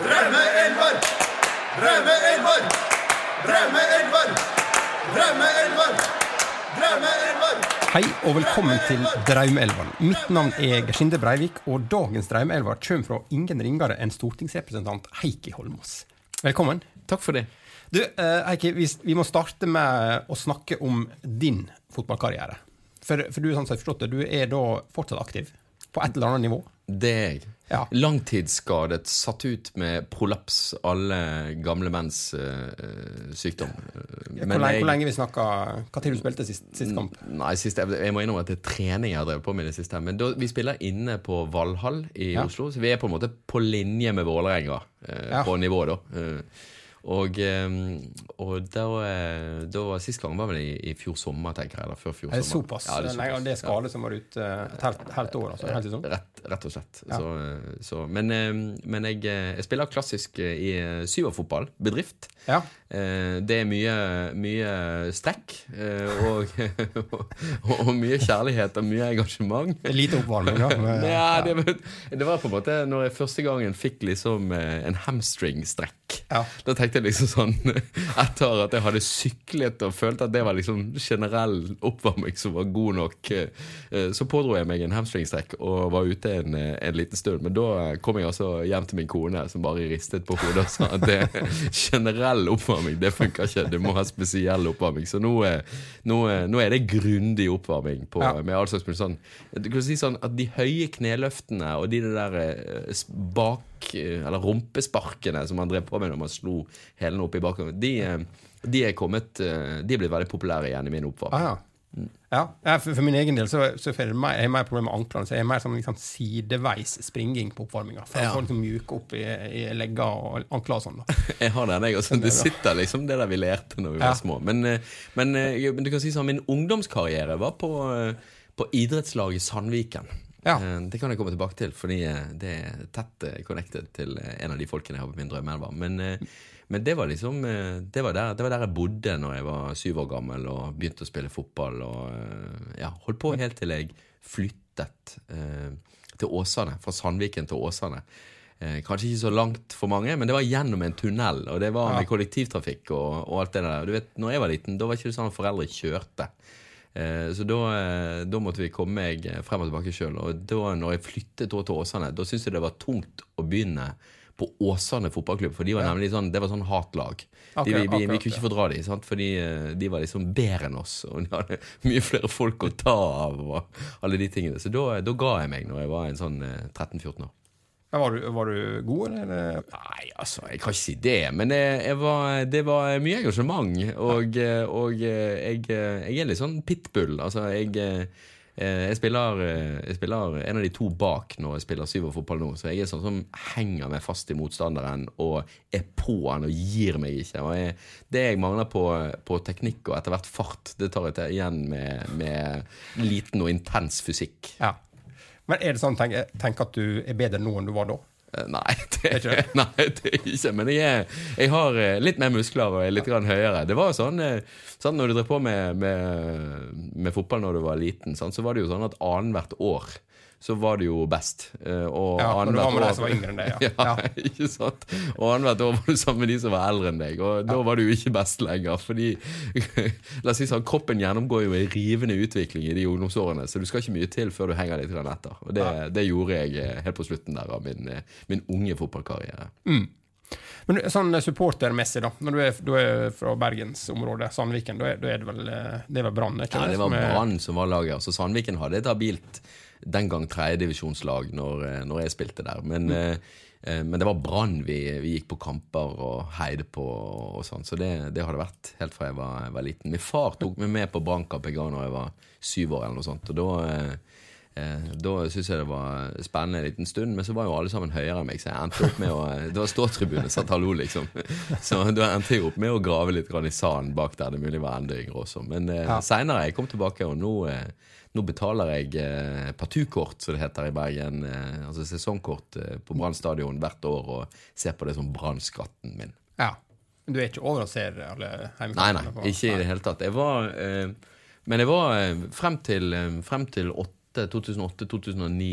Drømmeelver! Drømmeelver! Drømmeelver! Drømmeelver! Drømmeelver! Hei og velkommen til Draumelva. Mitt navn er Gersinde Breivik, og dagens Draumelva kommer fra ingen ringere enn stortingsrepresentant Heikki Holmås. Velkommen. Takk for det. Du, eh, Heikki, vi, vi må starte med å snakke om din fotballkarriere. For, for du sånn som jeg forstått det, du er da fortsatt aktiv? På et eller annet nivå? Det er jeg. Ja. Langtidsskadet, satt ut med prolaps, alle gamle menns eh, sykdom. Hvor lenge, hvor lenge vi snakka Når du spilte sist, sist kamp? Nei, sist, jeg, jeg må innrømme at det er trening jeg har drevet på med i det siste. Men da, vi spiller inne på Valhall i Ja. Oslo, så vi er på en måte på linje med Vålerenga eh, Ja. på nivå, da. Eh, og eh, og da, eh, da Sist gang var vel i, i fjor sommer, tenker jeg. Eller før fjor Er sommer. såpass? Ja, det er Nei, såpass. det er skade som var ute et helt, helt år? altså, helt sånn. Rett, rett og slett. Ja. Så, så, men eh, men jeg, eh, jeg spiller klassisk eh, i eh, syverfotball, bedrift. Ja. Eh, Det er mye, mye strekk eh, og, og, og mye kjærlighet og mye engasjement. Lite oppvarming, da. Ja, det, var- det var på en måte når jeg første gangen fikk liksom eh, en hamstringstrekk. Ja. Da tenkte jeg liksom sånn Etter at jeg hadde syklet og følte at det var liksom generell oppvarming som var god nok, eh, så pådro jeg meg en hamstringstrekk og var ute en, eh, en liten stund. Men da kom jeg altså hjem til min kone, som bare ristet på hodet og sa at det generell oppvarming, det funker ikke. Du må ha spesiell oppvarming. Så nå, er- nå, nå er det grundig oppvarming på, Ja. med all slags sånn Du kan si sånn at de høye kneløftene og de der eh, s- bak Eller rumpesparkene som man drev på med når man slo hælene opp i bakover, de, eh, de er kommet eh, De er blitt veldig populære igjen i min oppfatning. Ah, ja. Ja, ja, for, for min egen del så, så jeg mer, jeg har mer problemer med anklene. Så jeg er mer sånn liksom, sideveis springing på oppvarminga. For Ja. liksom mjuke opp i, i legger og ankler og sånn. Jeg har den, jeg også. Det sitter liksom det der vi lærte når vi Ja. var små. Men, eh, men, eh, men du kan si sånn, min ungdomskarriere var på, eh, på idrettslaget Sandviken. Ja. Eh, Det kan jeg komme tilbake til, fordi eh, det er tett eh, connected til en av de folkene jeg har på min drømmeelver. Men, men det var liksom det var, der, det var der jeg bodde når jeg var syv år gammel og begynte å spille fotball. Og ja, holdt på helt til jeg flyttet eh, til Åsane. Fra Sandviken til Åsane. Eh, kanskje ikke så langt for mange, men det var gjennom en tunnel. Og det var med kollektivtrafikk og, og alt det der. Du vet, når jeg var liten, da var ikke det sånn at foreldre kjørte. Eh, Så da, eh, da måtte vi komme meg frem og tilbake sjøl. Og da når jeg flyttet til Åsane, da syntes jeg det var tungt å begynne på Åsane fotballklubb. For de var nemlig sånn, det var sånn hatlag. De, vi, vi, vi vi, kunne ikke fordra dem, sant? fordi eh, de var liksom bedre enn oss. Og de hadde mye flere folk å ta av og alle de tingene. Så da, da ga jeg meg når jeg var en sånn eh, 13-14 år. Var, du, var du god, eller? Nei, altså, jeg kan ikke si det, men jeg, jeg var, det var mye engasjement. Og, eh, og eh, jeg, eh, jeg er litt sånn pitbull. Altså, jeg, jeg, spiller, jeg spiller en av de to bak når jeg spiller syverfotball nå, så jeg er sånn som henger meg fast i motstanderen og er på han og gir meg ikke. Og det jeg mangler på, på teknikk og etter hvert fart, det tar jeg til igjen med, med liten og intens fysikk. Ja. Men er det sånn tenk, tenk at du er bedre nå enn du var da? Eh, Nei, det, nei, det er ikke Men jeg, jeg har eh, litt mer muskler og er litt grann høyere. Det var jo sånn, eh, sånn Når du drev på med, med, med fotball når du var liten, sånn, så var det jo sånn at annethvert år så var det jo best. Eh, Og Ja, når du var med de år- som var yngre enn deg, ja. ja. Ja. ikke sant? Og annethvert år var du sammen med de som var eldre enn deg, og da var du jo ikke best lenger. Fordi la oss si sånn, kroppen gjennomgår jo en rivende utvikling i de ungdomsårene, så du skal ikke mye til før du henger litt den etter. Og det, det gjorde jeg eh, helt på slutten der av min, eh, min unge fotballkarriere. Men du- sånn supportermessig, da. Når du er, du er fra bergensområdet, Sandviken, da er, da er det vel Det er vel Brann? Ja, det var Brann som var laget. Så Sandviken hadde et habilt den gang tredjedivisjonslag når, eh, når jeg spilte der. Men, mm. eh, men det var Brann vi, vi gikk på kamper og heide på og sånn. Så det, det har det vært helt fra jeg var, var liten. Min far tok meg med på Brannkamp en gang da jeg var syv år eller noe sånt. Og da eh, Eh, da syntes jeg det var spennende en liten stund, men så var jo alle sammen høyere enn meg, så jeg endte opp med å Det var ståtribune, satt hallo, liksom. Så da endte jeg opp med å grave litt i sanden bak der. Det er mulig det var enda yngre også. Men eh, Ja. seinere jeg kom tilbake, og nå, eh, nå betaler jeg eh, partukort, som det heter i Bergen. Eh, altså sesongkort eh, på Brann stadion hvert år, og ser på det som brannskatten min. Ja. Men du er ikke over og ser alle Nei, heimekampene? nei, ikke i det hele tatt. Jeg var eh, Men jeg var frem til, frem til 2008, 2008-2009,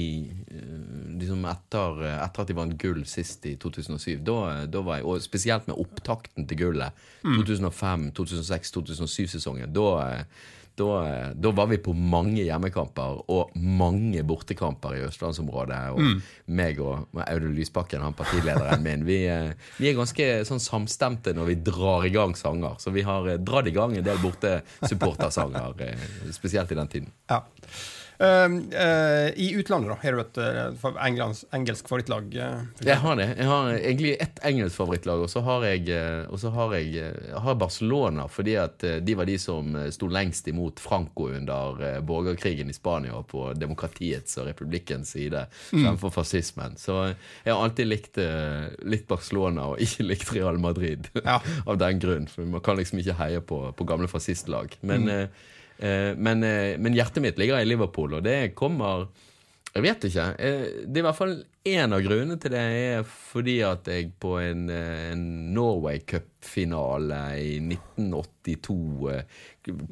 liksom etter, etter at de vant gull sist i 2007, da, da var jeg, og spesielt med opptakten til gullet, 2005, 2006, 2007-sesongen, da, da, eh, da var vi på mange hjemmekamper og mange bortekamper i østlandsområdet. Og meg og Audun Lysbakken, han partilederen min, vi, eh, vi er ganske sånn samstemte når vi drar i gang sanger. Så vi har eh, dratt i gang en del bortesupportersanger, spesielt i den tiden. Ja. Um, eh, I utlandet, da? Har du et eh, Englands, engelsk favorittlag? eh, Jeg har det. Jeg har egentlig ett engelsk favorittlag, og så har jeg, har jeg, har Barcelona, fordi at de var de som sto lengst imot Franco under borgerkrigen i Spania på demokratiets og republikkens side fremfor fascismen. Så jeg har alltid likt, Litt likt Barcelona og ikke likt Real Madrid Ja. av den grunn. For man kan liksom ikke heie på, på gamle fascistlag. Men, eh, men, eh, men hjertet mitt ligger i Liverpool, og det kommer jeg vet ikke. Eh, Det er i hvert fall én av grunnene til det er fordi at jeg på en, eh, en Norway Cup-finale i 1982 eh,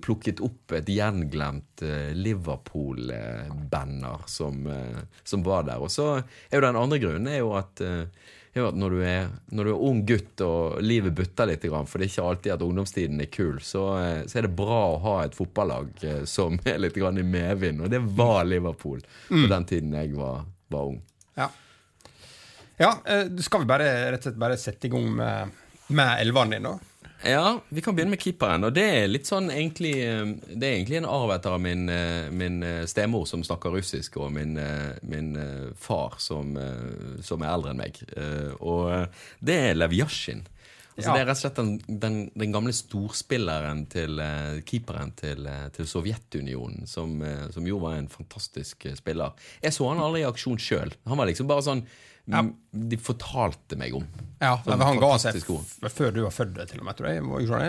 plukket opp et gjenglemt eh, Liverpool-banner som, eh, som var der. Og så er jo den andre grunnen er jo at eh, er jo at når du, er, når du er ung gutt og livet butter litt, for det er ikke alltid at ungdomstiden er kul, så, eh, så er det bra å ha et fotballag eh, som er litt grann i medvind. Og det var Liverpool på den tiden jeg var, var ung. Ja. ja eh, skal vi bare, rett og slett bare sette i gang med, med elveren din, da? Ja, vi kan begynne med keeperen. Og det er litt sånn egentlig eh, Det er egentlig en arv etter av min, eh, min eh, stemor som snakker russisk, og min, min far som, som er eldre enn meg. Og det er Levjasjin. Altså, Ja. Det er rett og slett den, den, den gamle storspilleren til keeperen til, til Sovjetunionen, som, som jo var en fantastisk spiller. Jeg så han aldri i aksjon sjøl. Han var liksom bare sånn m- De fortalte meg om. Ja, Sånn men Han ga seg før du var født, til og med, tror jeg.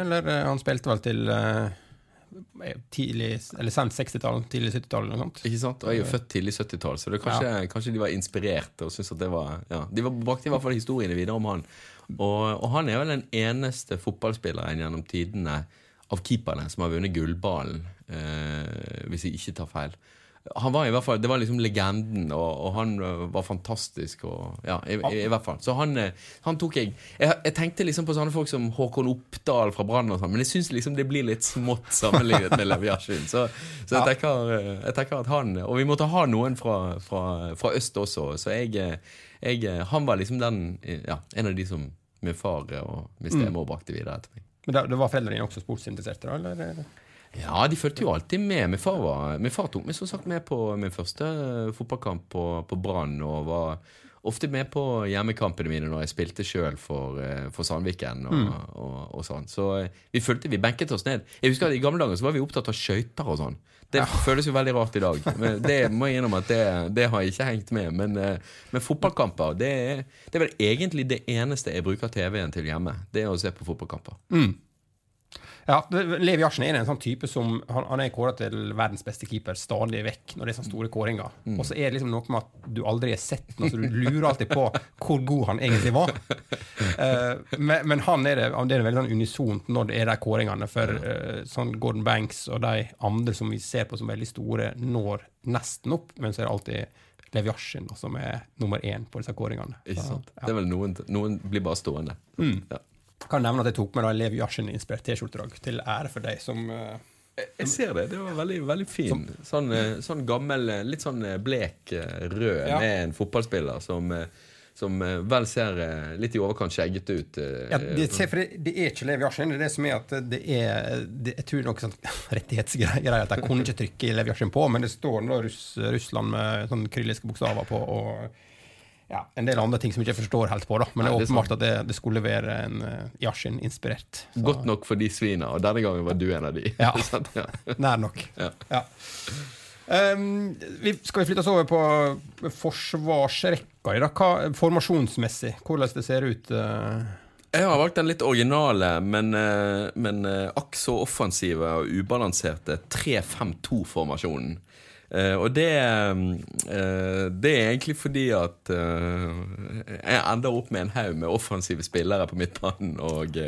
Eller eh, han spilte vel til eh, tidlig Eller sent 60-tall, tidlig 70-tall, eller noe sånt. Ikke sant? Og jeg er jo født tidlig 70-tall, så det kanskje, kanskje de var inspirert og syntes at det var ja, De var, brakte i hvert fall historiene videre om han. Og, og han er vel den eneste fotballspilleren gjennom tidene av keeperne som har vunnet gullballen, eh, hvis jeg ikke tar feil. Han var i hvert fall, Det var liksom legenden, og, og han øh, var fantastisk. Og, ja, i, i, i hvert fall. Så han, øh, han tok jeg, jeg Jeg tenkte liksom på sånne folk som Håkon Oppdal fra Brann, sånn, men jeg syns liksom det blir litt smått sammenlignet med Leviasjin. Så, så jeg, tenker, øh, jeg tenker at han Og vi måtte ha noen fra, fra, fra øst også, så jeg, jeg Han var liksom den Ja, en av de som min far og min stemor brakte videre etter meg. Men da, det var foreldrene dine også sportsinteresserte, da? Eller? Ja, de fulgte jo alltid med. Min far, var, min far tok meg som sagt med på min første eh, fotballkamp på, på Brann, og var ofte med på hjemmekampene mine når jeg spilte sjøl for, eh, for Sandviken. Og, og, og sånn. Så eh, vi fulgte, vi benket oss ned. Jeg husker at I gamle dager så var vi opptatt av skøyter og sånn. Det føles jo veldig rart i dag. Men det må jeg innrømme at det, det har jeg ikke hengt med. Men, men fotballkamper, det er, det er vel egentlig det eneste jeg bruker TV-en til hjemme. Det er å se på fotballkamper. Ja, Levi Arsen er en sånn type som Han, han er kåra til verdens beste keeper stadig vekk når det er sånne store kåringer. Og så er det liksom noe med at du aldri har sett noe, så du lurer alltid på hvor god han egentlig var. Uh, men, men han er det, det er veldig sånn unisont når det er de kåringene. For uh, sånn Gordon Banks og de andre som vi ser på som veldig store, når nesten opp, men så er det alltid Levi Jarsin som er nummer én på disse kåringene. Ikke sant? sant? Det er vel noen, noen blir bare stående. Ja. Kan nevne at jeg tok med da Lev Jarsin-inspirert T-skjortedrag til ære for deg som eh, Jeg ser det. Det var veldig, veldig fin. Sånn, eh, sånn gammel, eh, litt sånn blek rød Ja. med en fotballspiller som, som vel ser litt i overkant skjeggete ut. Ja, det, for det, det er ikke Levi Yashin. Det er det som er at det er det, Jeg tror noe sånn rettighetsgreier at de kunne ikke trykke Levi Yashin på, men det står nå Russ, Russland med sånn krylliske bokstaver på, og ja, en del andre ting som jeg ikke forstår helt på. da Men Nei, det er åpenbart at det, det skulle være en uh, Yashin-inspirert. Godt nok for de svina, og denne gangen var du en av de. Ja. Ja. Nær nok. Ja. Ja. Um, vi, skal vi flytte oss over på forsvarsrekka? i dag? Formasjonsmessig, hvordan det ser ut? Uh, Jeg har valgt den litt originale, men, eh, men eh, akk så offensive og ubalanserte 3-5-2-formasjonen. Eh, og det, eh, det er egentlig fordi at eh, jeg ender opp med en haug med offensive spillere på midtbanen og,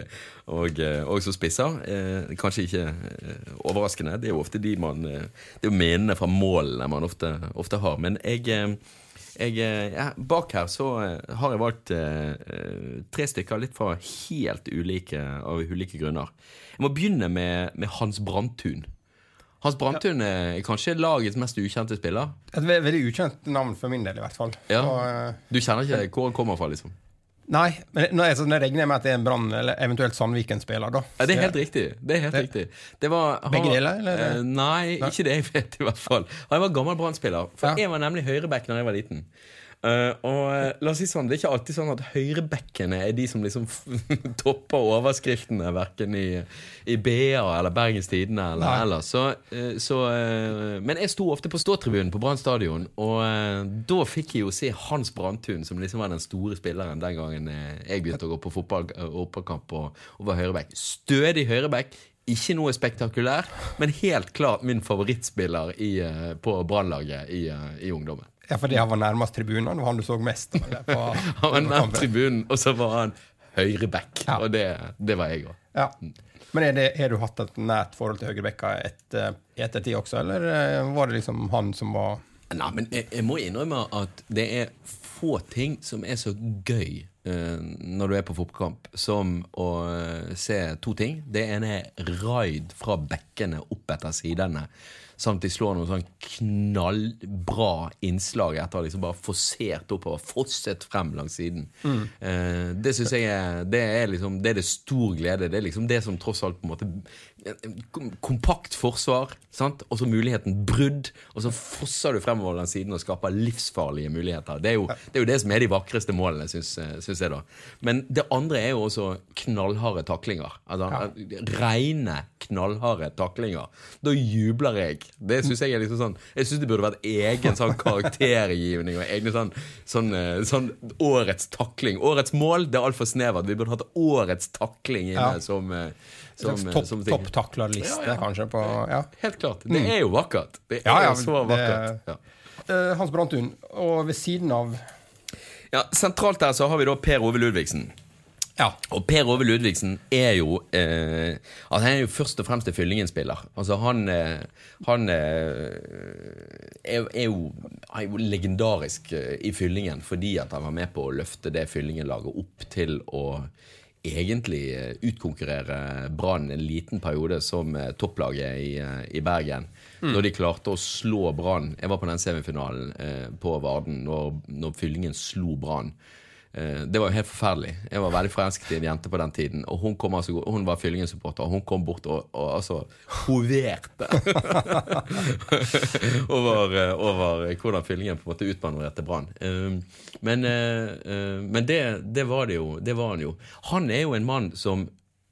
og, og som spisser. Kanskje ikke overraskende. Det er jo ofte de man Det er jo menene fra målene man ofte, ofte har. Men jeg, jeg ja, Bak her så har jeg valgt eh, tre stykker litt fra helt ulike av ulike grunner. Jeg må begynne med, med Hans Brandtun. Hans Brandtun er kanskje lagets mest ukjente spiller. Et ve veldig ukjent navn for min del, i hvert fall. Ja. Og, Du kjenner ikke hvor han kommer fra, liksom? nei, men nå, altså, nå regner jeg med at det er en Brann, eller eventuelt Sandviken-spiller, da. Ja, det er helt riktig. Det er helt Det- riktig. Det var, han, Begge deler, eller? Eh, nei, ikke det jeg vet, i hvert fall. Han var gammel Brann-spiller. For Ja. jeg var nemlig høyreback da jeg var liten. Eh, og eh, la oss si sånn, Det er ikke alltid sånn at høyrebekkene er de som liksom topper overskriftene, verken i, i BA eller Bergens Tidende eller Nei. ellers. Så, uh, så, uh, men jeg sto ofte på ståtribunen på Brann stadion, og da fikk jeg jo se Hans Brandtun, som liksom var den store spilleren den gangen jeg begynte å gå på fotball, fotballkamp og, og var høyrebekk. Stødig høyrebekk, Ikke noe spektakulær, men helt klart min favorittspiller i, på Brannlaget i, i ungdommen. Ja, fordi han var nærmest tribunen, og han du så mest av. på- Han var nærmest tribunen, og så var han høyreback. Ja. Og det, det var jeg òg. Ja. Men er det, har du hatt et nært forhold til høyrebekka etter, i ettertid også, eller eh, var det liksom han som var Nei, men jeg, jeg må innrømme at det er få ting som er så gøy uh, når du er på fotballkamp, som å uh, se to ting. Det ene er raid fra bekkene opp etter sidene. Sånn at de slår noen sånn knallbra innslag etter å ha liksom bare forsert oppover. Fosset frem langs siden. Eh, det syns jeg er det er liksom Det er det stor glede. Det er liksom det som tross alt på en måte Kompakt forsvar, sant? og så muligheten brudd. Og så fosser du fremover langs siden og skaper livsfarlige muligheter. Det er jo det, er jo det som er de vakreste målene, syns, syns jeg, da. Men det andre er jo også knallharde taklinger. Altså, Reine, knallharde taklinger. Da jubler jeg. Det syns jeg er liksom sånn Jeg synes det burde vært egen sånn karaktergivning og egne sånn, sånn, eh, sånn Årets takling. Årets mål, det er altfor snevert. Vi burde hatt årets takling inne Ja. som, eh, som, eh, topptaklerliste, Ja, ja. kanskje? på, ja. Helt klart. Det er jo vakkert. Det er Ja, ja, jo så vakkert. Ja. Hans Brantun, og ved siden av Ja, sentralt der så har vi da Per Ove Ludvigsen. Ja. Og Per Ove Ludvigsen er jo eh, altså Han er jo først og fremst en Fyllingen-spiller. Altså Han, eh, han eh, er, er, jo, er jo legendarisk eh, i Fyllingen fordi at han var med på å løfte det Fyllingen-laget opp til å egentlig eh, utkonkurrere Brann en liten periode som eh, topplaget i, i Bergen. Når de klarte å slå Brann Jeg var på den semifinalen eh, på Varden når, når Fyllingen slo Brann. Eh, Det var jo helt forferdelig. Jeg var veldig forelsket i en jente på den tiden. Og hun, kom altså, hun var Fyllingen-supporter, og hun kom bort og, og altså hoverte over, eh, over hvordan Fyllingen på en måte utmanøvrerte Brann. Eh, Men, eh, men det, det var det jo. Det var han jo. Han er jo en mann som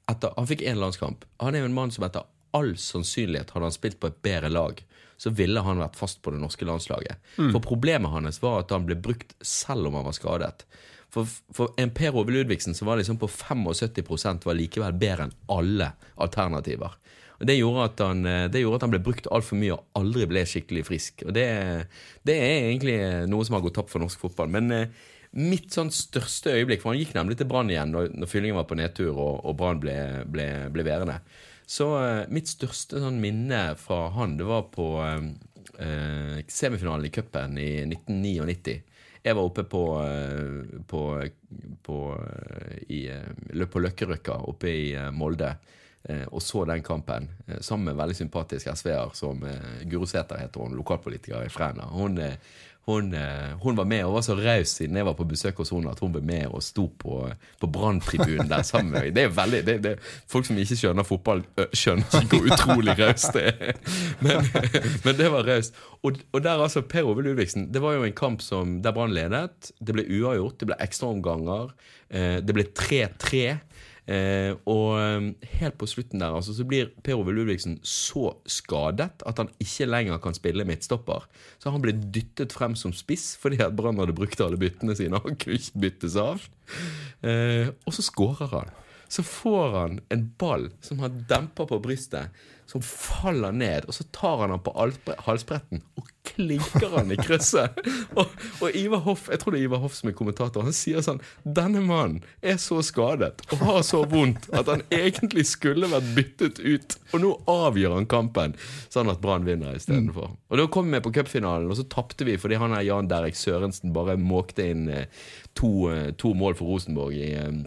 etter, Han fikk én landskamp. Han er jo en mann som etter all sannsynlighet hadde han spilt på et bedre lag, så ville han vært fast på det norske landslaget. For problemet hans var at han ble brukt selv om han var skadet. For, for en Per Ove Ludvigsen som var liksom på 75% var likevel bedre enn alle alternativer. Og Det gjorde at han, eh, gjorde at han ble brukt altfor mye og aldri ble skikkelig frisk. Og det, det er egentlig noe som har gått tapt for norsk fotball. Men eh, mitt sånn største øyeblikk For han gikk nemlig til Brann igjen når, når Fyllingen var på nedtur og, og Brann ble, ble, ble værende. Så eh, mitt største sånn minne fra han, det var på eh, semifinalen i cupen i 1999. Jeg var oppe på, eh, på, på, eh, i, eh, på Løkkerøkka oppe i Molde og så den kampen sammen med en veldig sympatisk SV-er som Guro Sæther heter hun, lokalpolitiker i Fræna. Hun, eh, hun, eh, hun var med og var så raus siden jeg var på besøk hos henne at hun ble med og sto på, på Branntribunen der sammen med meg. Det er veldig, det, det, Folk som ikke skjønner fotball, skjønner ikke hvor utrolig raust det er. Men, men det var raust. Og, og der altså, Per Ove Ludvigsen, det var jo en kamp som, der Brann ledet. Det ble uavgjort, det ble ekstraomganger. Eh, det ble 3-3. Eh, og eh, helt på slutten der altså, så blir Per Ove Ludvigsen så skadet at han ikke lenger kan spille midtstopper. Så han ble dyttet frem som spiss fordi at Brann hadde brukt alle byttene sine. Han kunne ikke byttes av. Eh, og så skårer han. Så får han en ball som han demper på brystet, som faller ned, og så tar han han på halsbretten og klinker han i krysset. og, og Ivar Hoff, jeg tror det er Ivar Hoff som er kommentator, han sier sånn Denne mannen er så skadet og har så vondt at han egentlig skulle vært byttet ut, og nå avgjør han kampen, sånn at Brann vinner istedenfor. Og da kom vi på cupfinalen, og så tapte vi fordi han her Jan Derek Sørensen bare måkte inn eh, to, eh, to mål for Rosenborg i eh,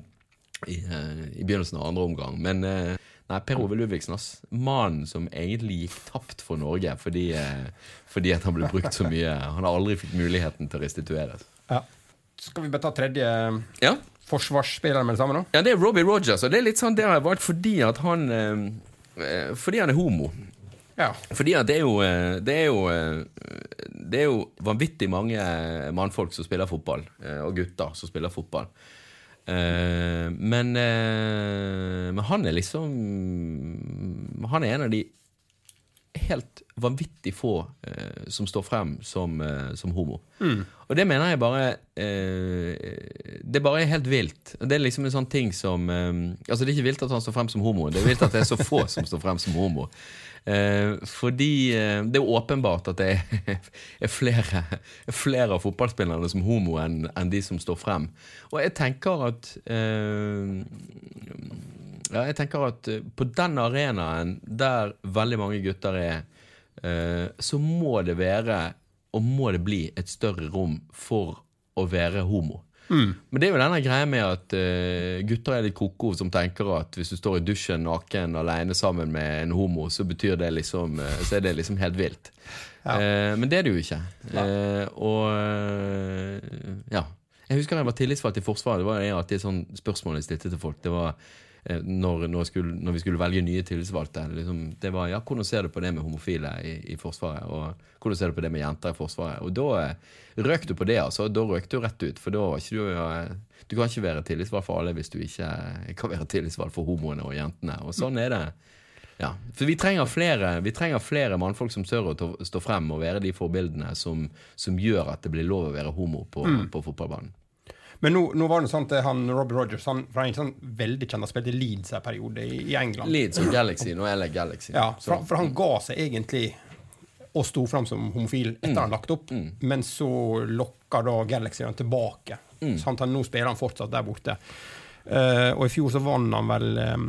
i, eh, i begynnelsen av andre omgang. Men eh, nei, Per Ove Ludvigsen, ass. Mannen som egentlig gikk tapt for Norge fordi, eh, fordi han ble brukt så mye. Han har aldri fikk muligheten til å restituere. Ja. Skal vi bare ta tredje Ja, forsvarsspiller med det samme, da? ja det er Robbie Rogers, og det er litt sånn det har jeg vært fordi at han Fordi han er homo. Ja. Fordi at det er jo Det er jo, det er jo vanvittig mange mannfolk som spiller fotball, og gutter som spiller fotball. Eh, men, uh, men han er liksom Han er en av de helt vanvittig få uh, som står frem som, som homo. Og det mener jeg bare Det bare er helt vilt. Det er liksom en sånn ting som Altså, det er ikke vilt at han står frem som homo, det er vilt at det er så få som står frem som homo. Eh, fordi eh, det er åpenbart at det er, er flere, flere av fotballspillerne som homo enn en de som står frem. Og jeg tenker at eh, ja, jeg tenker at på den arenaen der veldig mange gutter er, så må det være, og må det bli, et større rom for å være homo. Men det er jo denne greia med at uh, gutter er litt koko som tenker at hvis du står i dusjen naken alene sammen med en homo, så det liksom uh, Så er det liksom helt vilt. Ja. Uh, men det er det jo ikke. Og ja. Jeg husker jeg var tillitsvalgt i Forsvaret. Det var en av de sånn spørsmål jeg stilte til folk. Det var når, når, skulle, når vi skulle velge nye tillitsvalgte. Liksom, det var ja, hvordan ser du på det med homofile i, i Forsvaret? Og hvordan ser du på det med jenter i Forsvaret? Og da eh, røk du på det, altså. Da røk du rett ut. For da var ikke du eh, Du kan ikke være tillitsvalgt for alle hvis du ikke eh, kan være tillitsvalgt for homoene og jentene. Og sånn er det. Ja, for vi trenger flere, vi trenger flere mannfolk som tør å stå frem og være de forbildene som, som gjør at det blir lov å være homo på, på fotballbanen. Men nå, nå var det sånn at han Robbie Rogers han, for han er ikke sånn veldig kjent, han spilte i Leeds en periode i, i England. Leeds og Galaxy. Nå er det Galaxy. Ja, for, for han ga seg egentlig og sto fram som homofil etter han lagt opp, men så lokka da Galaxy han tilbake. Mm. at han, nå spiller han fortsatt der borte. Uh, og i fjor så vant han vel um,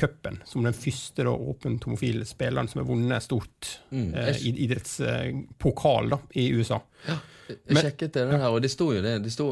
cupen som den første da, åpent homofile spilleren som har vunnet stort mm. uh, idrettspokal uh, i USA. Jeg sjekket det der, og det sto jo det, det, sto,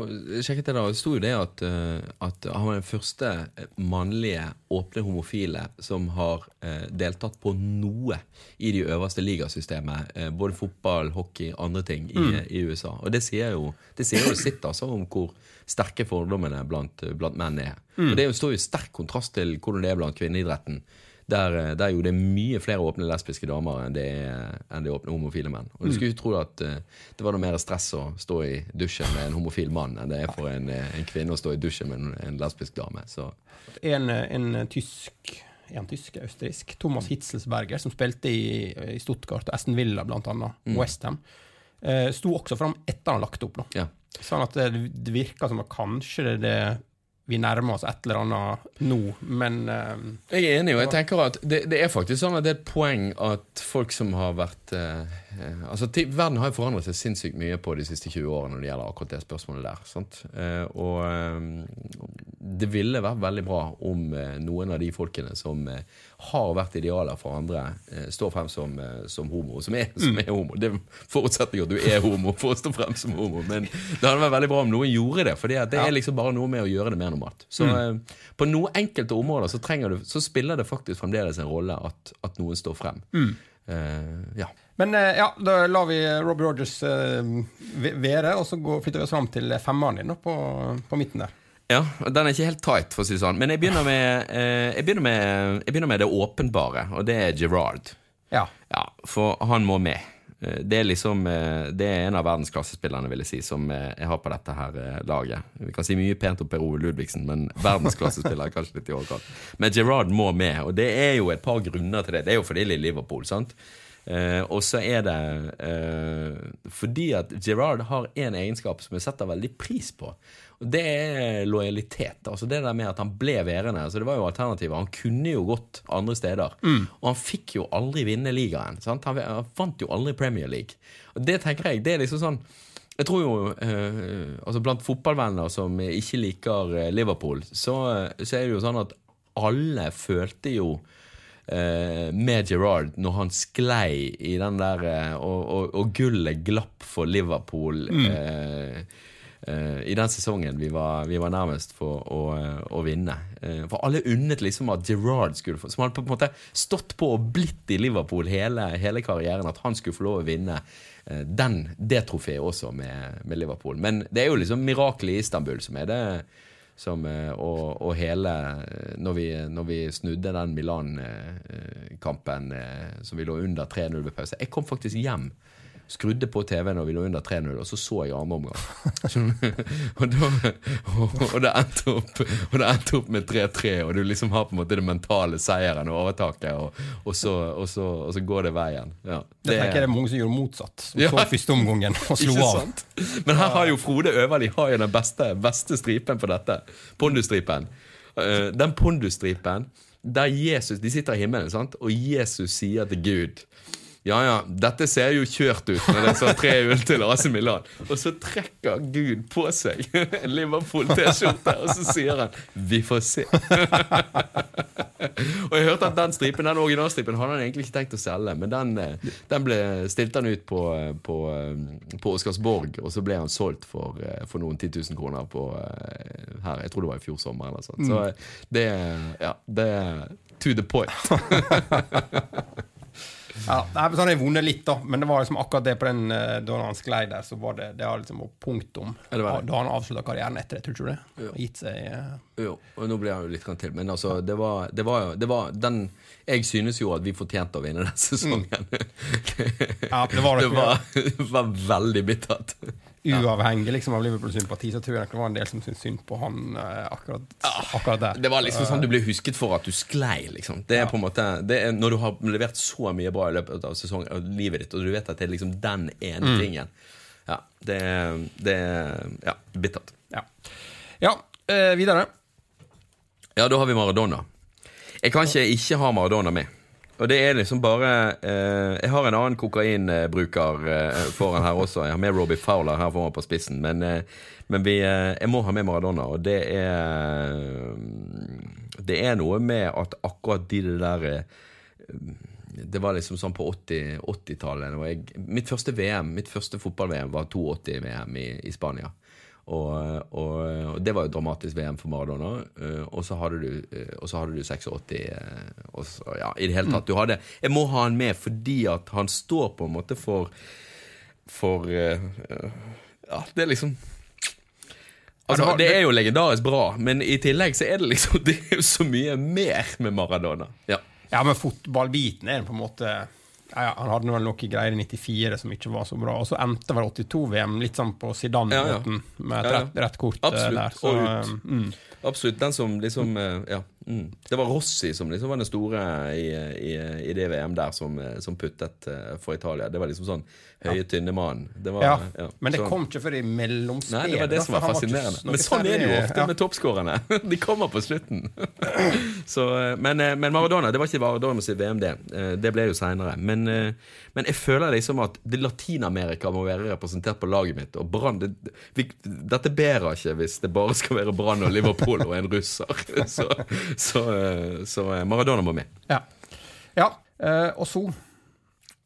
sjekket det der, og det sto jo det at, eh, at han var den første mannlige åpne homofile som har eh, deltatt på noe i de øverste ligasystemet. Eh, både fotball, hockey, andre ting i, i USA. Og det sier jo det sier jo sitt altså om hvor sterke fordommene blant, blant menn er. Og det står jo sterk kontrast til hvordan det er blant kvinneidretten. Der, eh, der jo det er mye flere åpne lesbiske damer enn det er, enn det åpne homofile menn. Og Du skulle jo tro at uh, det var noe mer stress å stå i dusjen med en homofil mann enn det er for en, eh, en kvinne å stå i dusjen med en, en lesbisk dame. Så En, en tysk en tysk, østerriksk, Thomas Hitzelsberger, som spilte i, i Stuttgart og Aston Villa, blant annet, og Westham, eh, sto også fram etter han lagt opp. nå. ja. Sånn at det, det virker som at kanskje det det vi nærmer oss et eller annet nå, men uh, Jeg er enig, og jeg tenker at det, det er faktisk sånn at det er et poeng at folk som har vært eh, eh, Altså, Verden har jo forandret seg sinnssykt mye på de siste 20 årene når det gjelder akkurat det spørsmålet der. Eh, og eh, det ville vært veldig bra om eh, noen av de folkene som eh, har vært idealer for andre, står frem som, som homo. Som er, som er homo. Det forutsetter jo at du er homo for å stå frem som homo, men det hadde vært veldig bra om noen gjorde det. For det er liksom bare noe med å gjøre det mer normalt. Så eh, på noen enkelte områder så, du, så spiller det faktisk fremdeles en rolle at, at noen står frem. Eh, ja. Men eh, ja, da lar vi Robbie Rogers eh, være, og så går, flytter vi oss fram til femmeren din på, på midten der. Ja, Den er ikke helt tight, for å si det sånn. Men jeg begynner med, eh, jeg begynner med, jeg begynner med det åpenbare, og det er Gerard. Ja. Ja, For han må med. Eh, Det er liksom eh, Det er en av verdensklassespillerne, vil jeg si, som eh, jeg har på dette her laget. Vi kan si mye pent om Per Ove Ludvigsen, men verdensklassespiller er kanskje litt i overkant. Men Gerard må med, og det er jo et par grunner til det. Det er jo fordi det er Liverpool, sant. Og så er det fordi at Gerard har en egenskap som jeg setter veldig pris på. Det er lojalitet. altså Det der med at han ble værende. Så Det var jo alternativet. Han kunne jo gått andre steder. Og han fikk jo aldri vinne ligaen. Sant? Han, han vant jo aldri Premier League. Og det tenker jeg, det er liksom sånn jeg tror jo eh, altså Blant fotballvenner som ikke liker eh, Liverpool, så, så er det jo sånn at alle følte jo eh, med Gerrard når han sklei i den der eh, og, og, og gullet glapp for Liverpool Mm. eh, i den sesongen vi var, vi var nærmest for å, eh, å vinne. Eh, for alle unnet liksom at Gerard skulle få Som hadde på en måte stått på og blitt i Liverpool hele, hele karrieren, at han skulle få lov å vinne eh, den, det trofeet også med, med Liverpool. Men det er jo liksom mirakelet i Istanbul som er det som, eh, og, og hele når vi, når vi snudde den Milan-kampen eh, som vi lå under 3-0 ved pause Jeg kom faktisk hjem. Skrudde på TV når vi lå under 3-0, og så så jeg andre omgang. og, da, og, og, det endte opp, og det endte opp med 3-3, og du liksom har på en måte det mentale seieren og overtaket, og, og, så, og, så, og så går det veien. Ja, Det tenker jeg det er mange som gjorde motsatt. Som Ja. så første omgangen og slo av. sant? Men her har jo Frode Øverli har jo den beste, beste stripen på dette. Pondusstripen. Eh, den pondustripen der Jesus De sitter i himmelen, sant? og Jesus sier til Gud ja, ja, dette ser jo kjørt ut når det står 3-0 til AC Milan. Og så trekker Gud på seg en Liverpool-T-skjorte, og så sier han 'Vi får se'. og jeg hørte at den stripen, den originalstripen hadde han egentlig ikke tenkt å selge, men den, eh, den ble stilt han ut på, eh, på, eh, på Oscarsborg, og så ble han solgt for, for noen 10 000 kroner på her. Jeg tror det var i fjor sommer eller noe sånt. Så eh, det, ja, det er to the point. Ja, så har jeg vunnet litt, da. Men det var liksom akkurat det på den eh, da han sklei der, så var det, det var liksom punktum. Ja. Da han avslutta karrieren etter det, tror du det? Jo. Gitt seg uh... Jo, og nå blir han jo litt til. Men altså, det var, det var det var den, Jeg synes jo at vi fortjente å vinne den sesongen. Ja, det var det Det var, det var veldig bittert. Uavhengig liksom, av Liverpool-sympati, så tror jeg det var en del som syntes synd på han eh, akkurat, akkurat der. Det var liksom sånn du ble husket for at du sklei, liksom. Det er på en måte det er Når du har levert så mye bra i løpet av sesongen av livet ditt, og du vet at det er liksom den ene tingen Ja, det er Det Ja, bittert. Ja, ja eh, videre. Ja, da har vi Maradona. Jeg kan ikke ikke ha Maradona med. Og det er liksom bare eh, Jeg har en annen kokainbruker eh, foran her også. Jeg har med Robbie Fowler her foran på spissen. Men, eh, men vi, eh, jeg må ha med Maradona, og det er Det er noe med at akkurat de der eh, det var liksom sånn på 80 80-tallet. og jeg- mitt første VM, mitt første fotball-VM var 82-VM i, i Spania. Og, og, og det var jo dramatisk VM for Maradona. eh, Og så hadde du, eh, og så hadde du 86 eh, og så, Ja, i det hele tatt. Du hadde Jeg må ha han med fordi at han står på en måte for For Ja, det er liksom Altså, Det er jo legendarisk bra, men i tillegg så er det liksom Det er jo så mye mer med Maradona. Ja. Ja, men fotballbiten er på en måte ja, ja, Han hadde vel noe greier i 94 som ikke var så bra. Og så endte vel 82-VM litt sånn på Zidane-måten, med et rett, rett kort eh, Absolutt, der. Så, eh, mm. Absolutt. Den som liksom eh, Ja. Mm. Det var Rossi som liksom var den store i, i, i det VM der, som, eh, som puttet eh, for Italia. Det var liksom sånn høye, tynne mann. Ja. ja. Men det sånn. kom ikke før i mellomspillet. Nei, det var det som var fascinerende. Men sånn er det jo ofte ja. med toppskårerne. De kommer på slutten. Så, eh, men, men Maradona, det var ikke Maradona sitt VM, det. Det ble jo seinere. Men, men jeg føler liksom at det Latin-Amerika må være representert på laget mitt. Og Brann det, Dette bærer ikke hvis det bare skal være Brann og Liverpool og en russer. Så, så, eh, så eh, Maradona må med. Ja. ja. eh, og så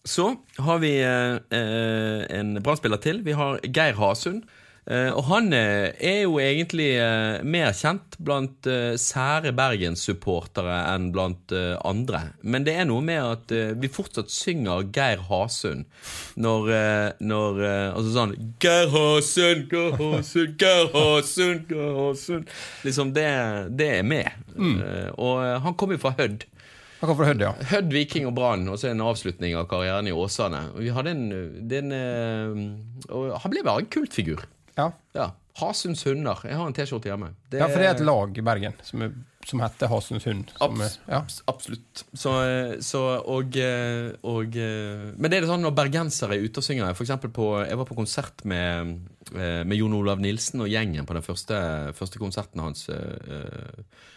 Så har vi en Brann-spiller til. Vi har Geir Hasund. Eh, og han eh, er jo egentlig eh, mer kjent blant sære Bergens-supportere enn blant andre. Men det er noe med at vi fortsatt synger Geir Hasund når, når Altså sånn Geir Hasund, Geir Hasund, Geir Hasund, Geir Hasund. Liksom, det, det er med. Mm. og han kommer jo fra Hødd. Han kom fra Hødd, ja. Hødd, Viking og Brann, og så en avslutning av karrieren i Åsane. En, den, og Han ble bare en kultfigur. Ja. Ja. Hasunds hunder. Jeg har en T-skjorte hjemme. Det Ja, for det er et lag i Bergen som, er, som heter Hasunds hund. Abs ja. absolutt. Så, så og, eh, og eh, Men det er det sånn når bergensere er ute og synger For eksempel på, Jeg var på konsert med, eh, med Jon Olav Nilsen og gjengen på den første, første konserten hans eh, eh,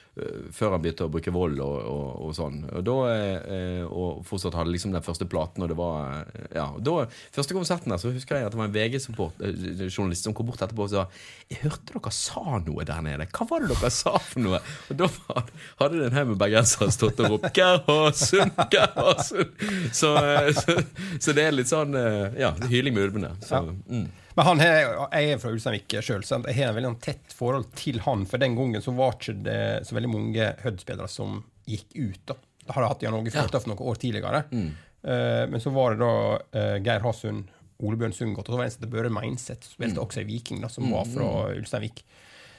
før han begynte å bruke vold og, og, og sånn. Og da eh, Og fortsatt hadde liksom den første platen, og det var eh, Ja. Da, første konserten der, så husker jeg at det var en VG-journalist som kom bort etterpå og sa Jeg hørte dere sa noe der nede. Hva var det dere sa for noe? Og da var- hadde det en haug med bergensere stått og ropt Gerhardsen! Gerhardsen! Så, eh, så, så det er litt sånn eh, Ja, hyling med ulvene. Så, mm. Men han er, jeg er fra Ulsteinvik sjøl, så jeg har en veldig sånn tett forhold til han. For den gangen så var ikke det så veldig mange Hødd-spillere som gikk ut. da. Da hadde jeg hatt i Norge Ja. noen år tidligere. Mm. Uh, men så var det da uh, Geir Hasund, Ole Bjørn Sundgodt og så var det en som het Børre Meinseth, som Mm. spilte også i Viking, da, som var fra Ulsteinvik.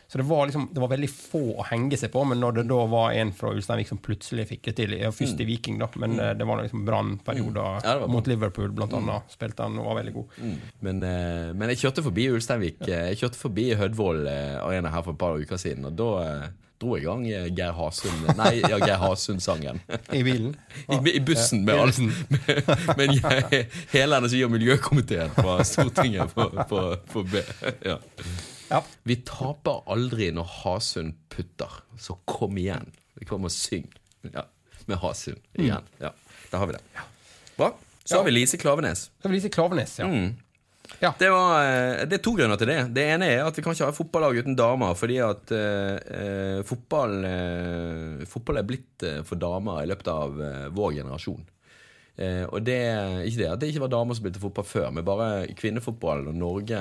Så det var, liksom, det var veldig få å henge seg på, men når det da var en fra Ulsteinvik som plutselig fikk det til Først i Viking, da, men eh, det var liksom brannperioder Mm. Ja, mot Liverpool, blant annet. Spilte han og var veldig god. Men, eh, men jeg kjørte forbi Ulsteinvik. eh, Jeg kjørte forbi Hødvoll Arena her for et par uker siden, og da dro i gang Geir Hasund Nei, ja, Geir Hasund-sangen. I bilen. I, I bussen med alle Men hele energi- og miljøkomiteen fra Stortinget på, på, på B. Ja. Ja. Vi taper aldri når Hasund putter, så kom igjen. Kom og syng ja. med Hasund igjen. Ja, Da har vi det. Bra. Så Ja. har vi Lise Klavenes. Jeg si Klavenes, ja. Mm. Ja. Det, var, eh, det er to grunner til det. Det ene er at vi kan ikke ha fotballag uten damer, fordi at eh, fotball, uh, fotball er blitt uh, for damer i løpet av vår generasjon. Og det ikke det at det ikke var damer som spilte fotball før, men bare kvinnefotball og Norge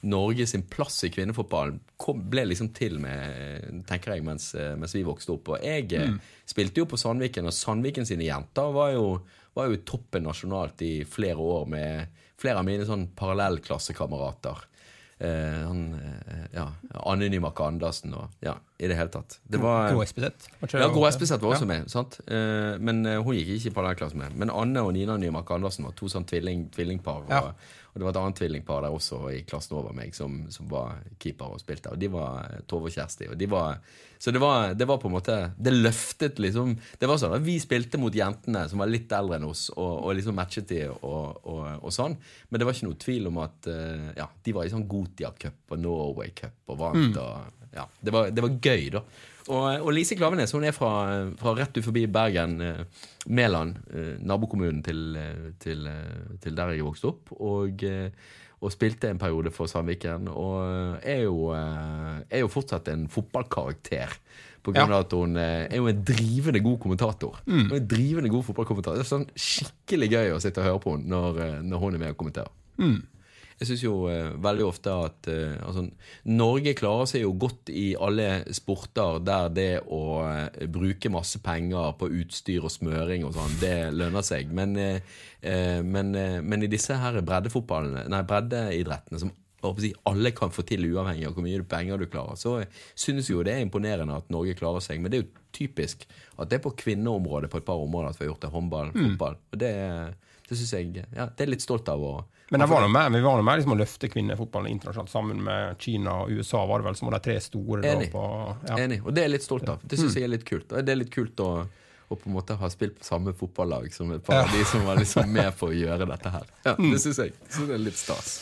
Norge sin plass i kvinnefotballen kom, ble liksom til med, tenker jeg, mens, eh, mens vi vokste opp. Og jeg mm. spilte jo på Sandviken, og Sandviken sine jenter var jo, var jo toppen nasjonalt i flere år med flere av mine sånn parallellklassekamerater. Eh, han, eh, ja, Anne Nymark Andersen og ja, i det hele tatt. Det var, Gro Espeseth. ja? Gro Espeseth var også Ja. med, sant? Eh, men eh, hun gikk ikke i parallellklasse med. Men Anne og Nina Nymark Andersen var to sånn tvilling, tvillingpar. Ja. Og, det var et annet tvillingpar der også i klassen over meg som, som var keeper og spilte. Og de var Tove og Kjersti. Og de var, så det var, det var på en måte Det løftet liksom Det var sånn at vi spilte mot jentene som var litt eldre enn oss, og, og liksom matchet de og, og, og sånn. Men det var ikke noe tvil om at eh, ja, de var i sånn Gotia Cup og Norway Cup og vant. Og, ja, det, var, det var gøy, da. Og, og Lise Klavenes hun er fra, fra rett ut forbi Bergen, eh, Mæland, eh, nabokommunen til, eh, til, til der jeg vokste opp. Og, og spilte en periode for Sandviken. Og er jo, er jo fortsatt en fotballkarakter. På grunn av at hun er jo en drivende god kommentator. Hun er en drivende god fotballkommentator Det er sånn skikkelig gøy å sitte og høre på henne når, når hun er med og kommenterer. Jeg syns jo eh, veldig ofte at eh, altså, Norge klarer seg jo godt i alle sporter der det å eh, bruke masse penger på utstyr og smøring og sånn, det lønner seg. Men, eh, eh, men, eh, men i disse her nei, breddeidrettene som si, alle kan få til uavhengig av hvor mye penger du klarer, så synes jo det er imponerende at Norge klarer seg. Men det er jo typisk at det er på kvinneområdet på et par områder at vi har gjort det. Håndball, fotball. Og det, det synes jeg ja, det er litt stolt av. å Men var med, vi var noe med liksom å løfte kvinnefotballen internasjonalt sammen med Kina og USA, var det vel, som var de tre store. Da, Enig. på, ja. Enig, og det er jeg litt stolt av. Det syns jeg er litt kult. Og det er litt kult å, å på en måte ha spilt på samme fotballag som et par av de som var liksom med på å gjøre dette her. Ja, Det syns jeg. Så det er litt stas.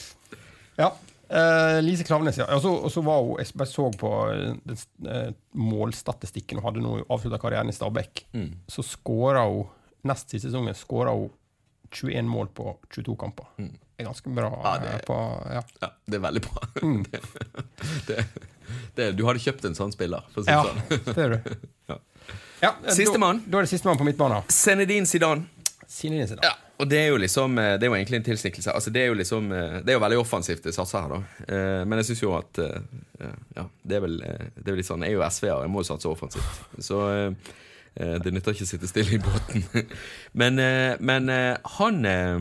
Ja. Eh, Lise Klavnes, ja. Og så, og så var hun Jeg bare så på eh, den, eh, målstatistikken hun hadde nå avslutta karrieren i Stabæk. Mm. Så skåra hun nest siste sesongen skåra hun 21 mål på 22 kamper. Det er ganske bra. Mm. Ja, det- eh, på, ja. Ja, det er veldig bra. Mm. Det, det, det, du hadde kjøpt en sånn spiller, for å si ja, det sånn. det er du. Ja. Ja, eh, Sistemann. Da, da er det sistemann på midtbanen. Zenedin Zidane. Zinedine Zidane. Ja, og det er jo liksom Det er jo egentlig en tilsnikkelse. Altså, det er jo liksom Det er jo veldig offensivt det satser her, da. Eh, Men jeg syns jo at eh, Ja, det er vel eh, Det er vel litt sånn Jeg er jo SV-er, jeg må jo satse offensivt. Så eh, eh, det nytter ikke å sitte stille i båten. Men, eh, men eh, han eh,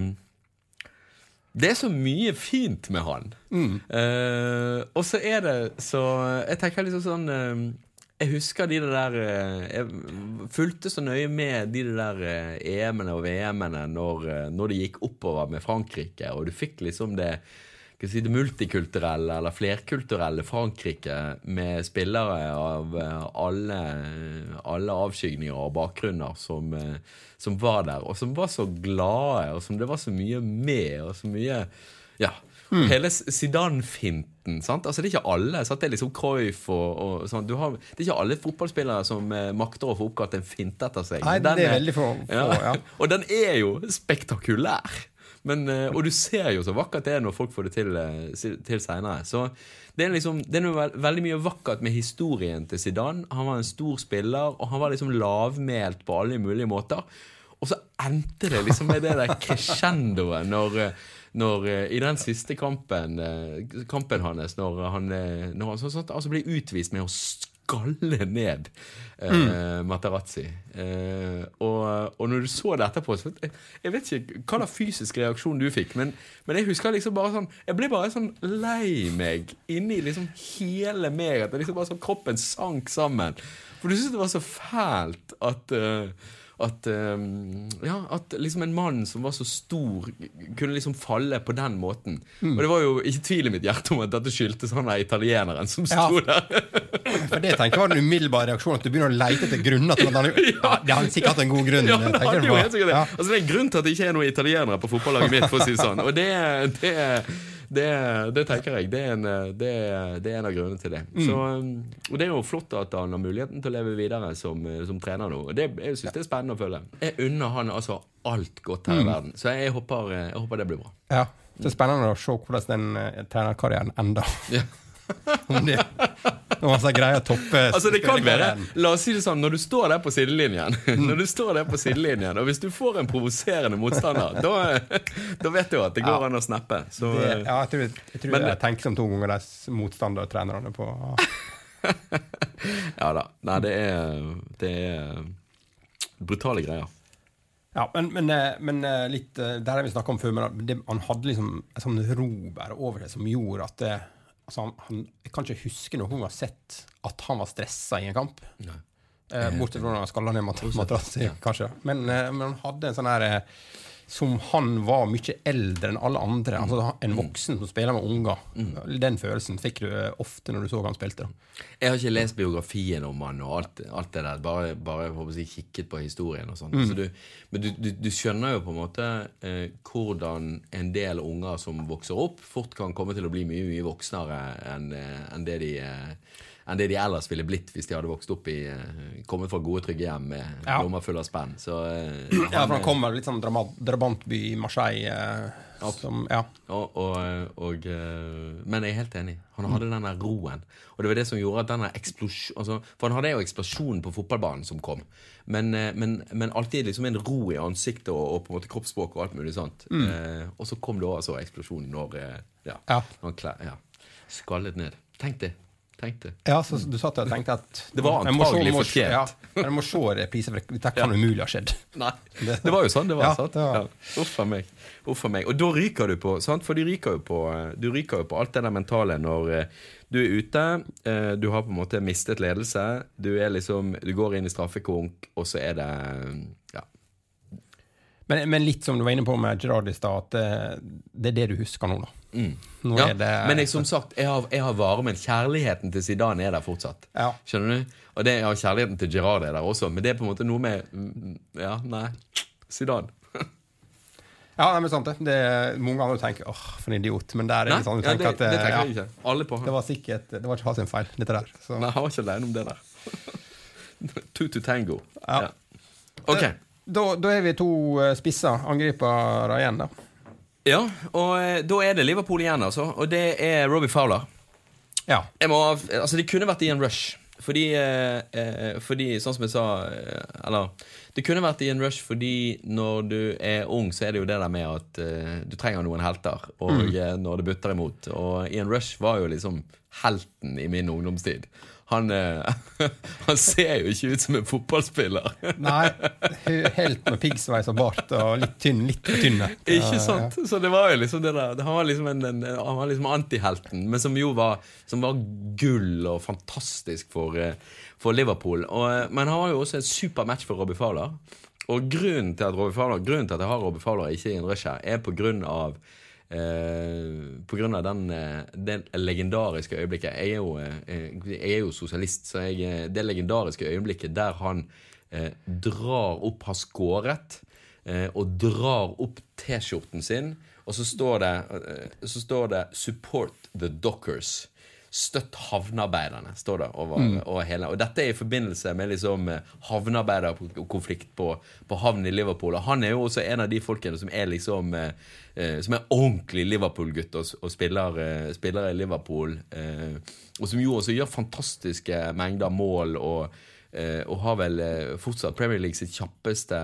Det er så mye fint med han. Mm. og så er det så Jeg tenker liksom sånn eh, Jeg husker de der eh, Jeg fulgte så nøye med de der eh, EM-ene og VM-ene når, eh, når det gikk oppover med Frankrike, og du fikk liksom det si, det multikulturelle eller flerkulturelle Frankrike med spillere av eh, alle, alle avskygninger og bakgrunner som, eh, som var der, og som var så glade, og som det var så mye med, og så mye Ja. Hele Zidane-finten. sant? Altså Det er ikke alle. sant? Det er liksom Cruyff og, og sånn. Du har, det er ikke alle fotballspillere som eh, makter å få oppkalt en finte etter seg. Nei, Den det er veldig få. Ja. ja. og den er jo spektakulær. Men, eh, og du ser jo så vakkert det er når folk får det til, eh, til seinere. Så det er liksom, det er noe veldig mye vakkert med historien til Zidane. Han var en stor spiller, og han var liksom lavmælt på alle mulige måter. Og så endte det liksom med det der crescendoet når, eh, når I den siste kampen, kampen hans, når han, når han sånn, sånn, altså ble utvist med å skalle ned eh, Materazzi. Eh, og, og når du så det etterpå så, jeg, jeg vet ikke hva slags fysisk reaksjon du fikk, men, men jeg husker liksom bare sånn Jeg ble bare sånn lei meg inni liksom hele meg. At liksom bare sånn kroppen sank sammen. For du syntes det var så fælt at eh, at, eh, ja, at liksom en mann som var så stor, kunne liksom falle på den måten. Og det var jo ikke tvil i mitt hjerte om at dette skyldtes han der italieneren som Ja. sto der. For det tenker jeg var den umiddelbare reaksjonen, at du begynner å lete etter grunner til at han Ja, det har sikkert hatt en god grunn. Ja, det hadde jo helt sikkert det. Altså, det er en grunn til at det ikke er noen italienere på fotballaget mitt, for å si det sånn. Og det, det, det, det tenker jeg. Det er, en, det, det er en av grunnene til det. Så, um, og det er jo flott at han har muligheten til å leve videre som, som trener nå. Det, jeg syns det er spennende å følge. Jeg unner han altså alt godt her i verden, så jeg håper, jeg håper det blir bra. Ja. Det er spennende å se hvordan den eh, trenerkarrieren ender. Ja. Om det om han skal greie å toppe Altså det kan være. La oss si det sånn, når du står der på sidelinjen Når du står der på sidelinjen Og hvis du får en provoserende motstander Da, da vet du at det går Ja. an å snappe Så Det, ja, jeg tror, jeg, tror Men- jeg tenker som to ganger de motstandertrenerne på Ja da. Nei, det er, det er brutale greier. Ja, men, men, eh, men eh, litt Det Der har vi snakka om før, men det, han hadde liksom en sånn ro bare over det som gjorde at det, altså han, han, Jeg kan ikke huske noen gang sett at han var stressa i en kamp. Eh, bortsett fra når han skalla ned Materazzi, kanskje. Men, eh, men han hadde en sånn her eh, Som han var mye eldre enn alle andre. Altså En voksen som spiller med unger. Den følelsen fikk du eh, ofte når du så han spilte. da. Jeg har ikke lest biografien om han og alt, alt det der. Bare, bare håper jeg, kikket på historien og sånn. Så du, men du, du, du skjønner jo på en måte eh, hvordan en del unger som vokser opp, fort kan komme til å bli mye mye voksnere enn en det de eh, enn det de ellers ville blitt hvis de hadde vokst opp i eh, kommet fra gode, trygge hjem med Ja. lommer fulle av spenn. Så eh, Ja, for han kommer litt sånn drabantby i Marseille. Eh, som, ja. Og, og, og, eh, men jeg er helt enig. Han hadde den der roen. Og det var det som gjorde at denne eksplosjon altså, For han hadde jo eksplosjonen på fotballbanen som kom. Men, eh, men, men alltid liksom en ro i ansiktet og, og på en måte kroppsspråk og alt mulig sånt. Eh, og så kom det også eksplosjonen når eh, ja, Ja. når han klær, ja, skallet ned. Tenk det. Tenk det. Ja, så du satt der og tenkte at Det var antagelig fortjent. Ja, jeg må se reprise, for dette kan umulig ha skjedd. Nei, det var jo sånn det var. Ja, sant? det Ja. Uff a meg. Uff meg. Og da ryker du på sant? For du ryker jo på, du ryker jo på alt det der mentale når eh, du er ute, eh, du har på en måte mistet ledelse, du er liksom Du går inn i straffekonk, og så er det Ja. Men, men litt som du var inne på med Gerard i stad, at det, det er det du husker nå, da. Nå ja. det Men jeg, som sagt, jeg har, jeg har varmen. Kjærligheten til Zidane er der fortsatt. Ja. Skjønner du? Og det, har kjærligheten til Gerard er der også, men det er på en måte noe med mm, Ja, nei. Zidane. Ja, nei, men sant det. det mange ganger tenker åh, for en idiot. Men der er Nei, sånn du ja, det, at det eh, tenker ja, jeg ikke. Alle på Det var sikkert Det var ikke hans feil, dette der. Så. Nei, han var ikke alene om det der. Two to tango. Ja. Ok. Da, da er vi to eh, spisser, angripere igjen, da. Ja, og eh, da er det Liverpool igjen, altså. Og det er Robbie Fowler. Ja. Må, altså, de kunne vært i en rush. Fordi, eh, eh, fordi sånn som jeg sa eh, Eller det kunne vært i en rush fordi når du er ung, så er det jo det der med at uh, du trenger noen helter. Og mm. når det butter imot. Og i en rush var jo liksom helten i min ungdomstid. Han, uh, han ser jo ikke ut som en fotballspiller. Nei, helt med piggsveis og bart og litt tynn, litt for tynne. Ikke sant? Så det var jo liksom det der Han var liksom, en, en, han var liksom antihelten, men som jo var, som var gull og fantastisk for, eh, for Liverpool. Og, eh, men han var jo også en super match for Robbie Fowler. Og grunnen til at Robbie Fowler Grunnen til at jeg har Robbie Fowler ikke i en rush her, er på grunn av Eh, på den, eh, det legendariske øyeblikket Jeg er jo, jeg er jo sosialist, så jeg, det legendariske øyeblikket der han uh, drar opp, har skåret, uh, og drar opp T-skjorten sin, og så står det, så står det 'Support the Dockers'. Støtt havnearbeiderne, står det over, over hele. Og dette er i forbindelse med liksom eh, havnearbeiderkonflikt på, på havnen i Liverpool. Og han er jo også en av de folkene som er liksom eh, eh, Som er ordentlig Liverpool-gutt og, og spiller, eh, spiller i Liverpool. Eh, og som jo også gjør fantastiske mengder mål og eh, og har vel fortsatt Premier League sitt kjappeste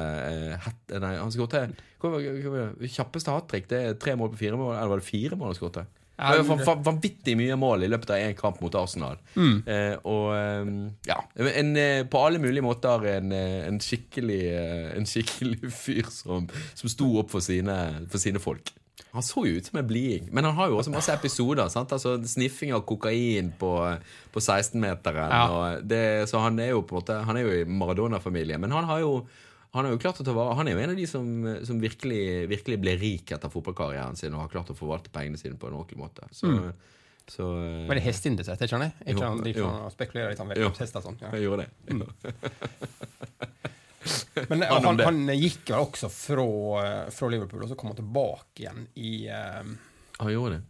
hat, Nei, han skåret? Kjappeste hat trick. Det er tre mål på fire mål. Eller var det fire mål han skåret? Det var van- van- vanvittig mye mål i løpet av én kamp mot Arsenal. Eh, og eh, ja en, eh, På alle mulige måter en, eh, en skikkelig eh, En skikkelig fyr som, som sto opp for sine, for sine folk. Han så jo ut som en bliding, men han har jo også masse episoder. Sant? Altså Sniffing av kokain på, på 16-meteren. Ja. Så han er jo på en måte Han er jo i Maradona-familien. Men han har jo han har jo klart å ta vare Han er jo en av de som, som virkelig, virkelig ble rik etter fotballkarrieren sin og har klart å forvalte pengene sine på en ordentlig måte. Så, så eh, Men det er hesteinteressert, ikke sant? Ikke Jo, han de som spekulerer litt om hester og sånn? Ja. jeg gjorde det. Men eh, Han han, han gikk vel også fra, eh, fra Liverpool, og så kom han tilbake igjen i eh, Han gjorde det.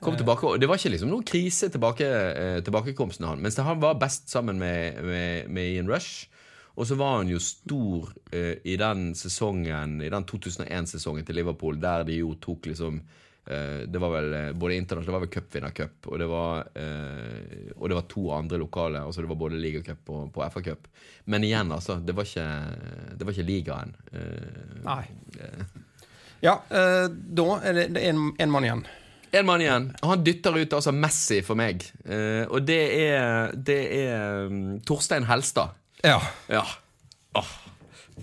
Kom tilbake, Det var ikke liksom noen krise tilbake, eh, tilbakekomsten hans. Mens han var best sammen med, med, med Ian Rush. Og så var han jo stor eh, i den sesongen, i den 2001-sesongen til Liverpool, der de jo tok liksom eh, Det var vel eh, både internasjonalt, det var vel cupvinnercup, og det var eh, Og det var to andre lokale. Altså det var både ligacup og på FA-cup. Men igjen, altså. Det var ikke, det var ikke ligaen. Eh, Nei. Ja, da er det, en, en mann igjen. En mann igjen. Han dytter ut altså Messi for meg. Og det er, det er um, Torstein Helstad. Ja. Ja. Oh.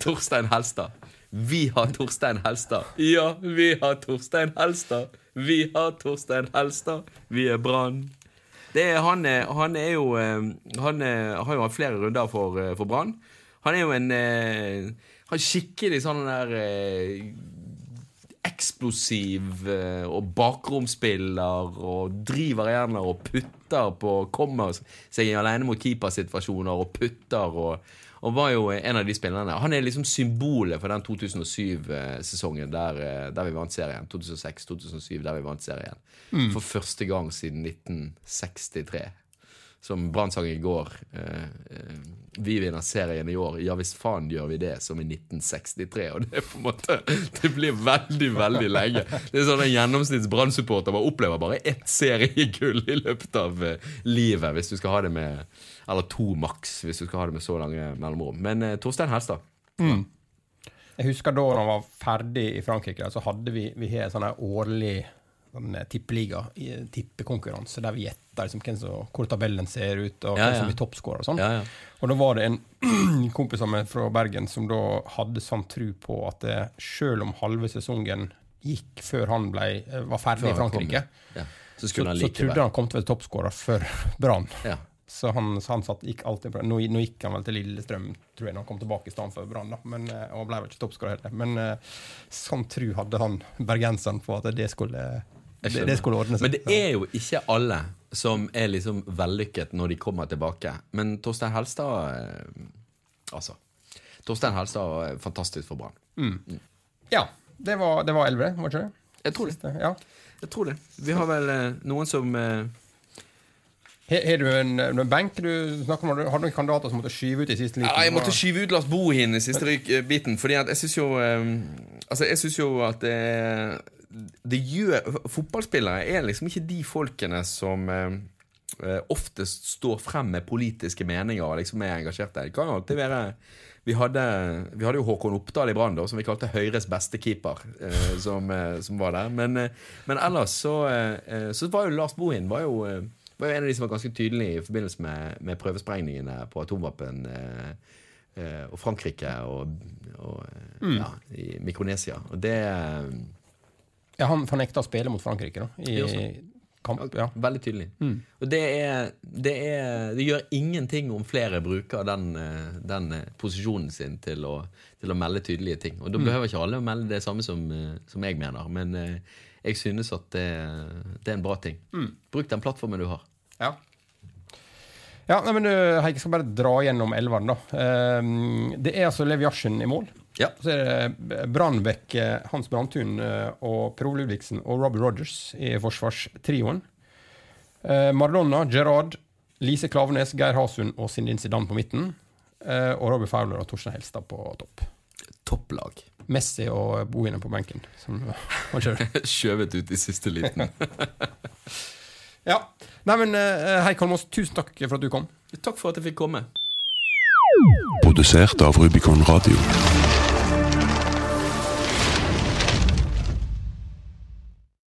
Torstein Helstad. Vi har Torstein Helstad. Ja, vi har Torstein Helstad. Vi har Torstein Helstad. Vi er Brann. Det er, han, er, han er jo eh, Han er, har jo hatt flere runder for, eh, for Brann. Han er jo en eh, Han skikkelig sånn der eh, eksplosiv eh, og bakromspiller og driver gjerne og putter på Kommer seg alene mot keepersituasjoner og putter og, og var jo en av de spillerne. Han er liksom symbolet for den 2007-sesongen der, eh, der vi vant serien. 2006-2007, der vi vant serien. For første gang siden 1963 som Brann sang i går. Eh, eh, vi vinner serien i år. Ja visst faen gjør vi det, som i 1963. Og det er på en måte Det blir veldig, veldig lenge. Det er sånn En gjennomsnitts Brann-supporter opplever bare ett seriegull i løpet av eh, livet, hvis du skal ha det med Eller to maks, hvis du skal ha det med så lange mellomrom. Men eh, Torstein Helstad. Jeg husker da han var ferdig i Frankrike, så hadde vi, vi en sånn årlig eh, tippeliga, tippekonkurranse, der vi gjetter liksom, hvem hvor tabellen ser ut, og Ja, hvem som blir toppskårer og sånn. Ja, ja. Og da var det en kompis av meg fra Bergen som da hadde sånn tru på at det, selv om halve sesongen gikk før han ble, eh, var ferdig i. Frankrike, ja. Så så, han så trodde han kom til å være toppskårer for Brann. ja. Så han, han satt, gikk alltid på. Nå, nå gikk han vel til Lillestrøm, tror jeg, når han kom tilbake i stedet for Brann. Men, eh, Og ble vel ikke toppskårer heller. Men eh, sånn tru hadde han bergenseren på at det skulle, det, det skulle ordne seg. Men det er jo ikke alle som er liksom vellykket når de kommer tilbake. Men Torstein Helstad eh, Altså. Torstein Helstad er fantastisk for Brann. Ja, det var, det var elleve, var ikke det? Jeg tror det. Ja. Jeg tror det. Vi har vel eh, noen som eh, Har du en, en benk du snakker om? Har du noen kandidater som måtte skyve ut i siste liten? Ja, jeg måtte skyve ut Lars Bohin i siste eh, biten. Fordi at jeg syns jo eh, Altså, jeg syns jo at det, det gjør Fotballspillere er liksom ikke de folkene som eh, eh, oftest står frem med politiske meninger og liksom er engasjerte. Det kan alltid være vi hadde, vi hadde jo Håkon Oppdal i Brann, som vi kalte Høyres beste keeper. Eh, som, eh, som var der. Men, eh, men ellers så, eh, så var jo Lars Bohin var jo, var jo en av de som var ganske tydelig i forbindelse med, med prøvesprengningene på atomvåpen. Og Frankrike og, og mm. ja, i Mikronesia. Og det Ja, han, fornekta å spille mot Frankrike, da. I kamp. Ja. Veldig tydelig. Og det er, det er Det gjør ingenting om flere bruker den, eh, den eh, posisjonen sin til å, til å melde tydelige ting. Og da behøver ikke alle å melde det samme som, eh, som jeg mener. Men jeg synes at det, det er en bra ting. Bruk den plattformen du har. Ja. Ja, nei, men Heike skal bare dra gjennom elveren, da. Um, det er altså Lev Jarsen i mål. Ja. Så er det Brandbekk, eh, Hans Brandtun eh, og Per Ole Ludvigsen og Robbie Rogers i forsvarstrioen. Eh, Maradona, Gerard, Lise Klavenes, Geir Hasund og Sindin Zidane på midten. Eh, og Robbie Fowler og Torstein Helstad på topp. Topplag. Messi og Bohine på benken. Som han kjører. Skjøvet ut i siste liten. Ja. Nei, men Hei, Heik tusen takk for at du kom. Takk for at jeg fikk komme. Produsert av Rubicon Radio.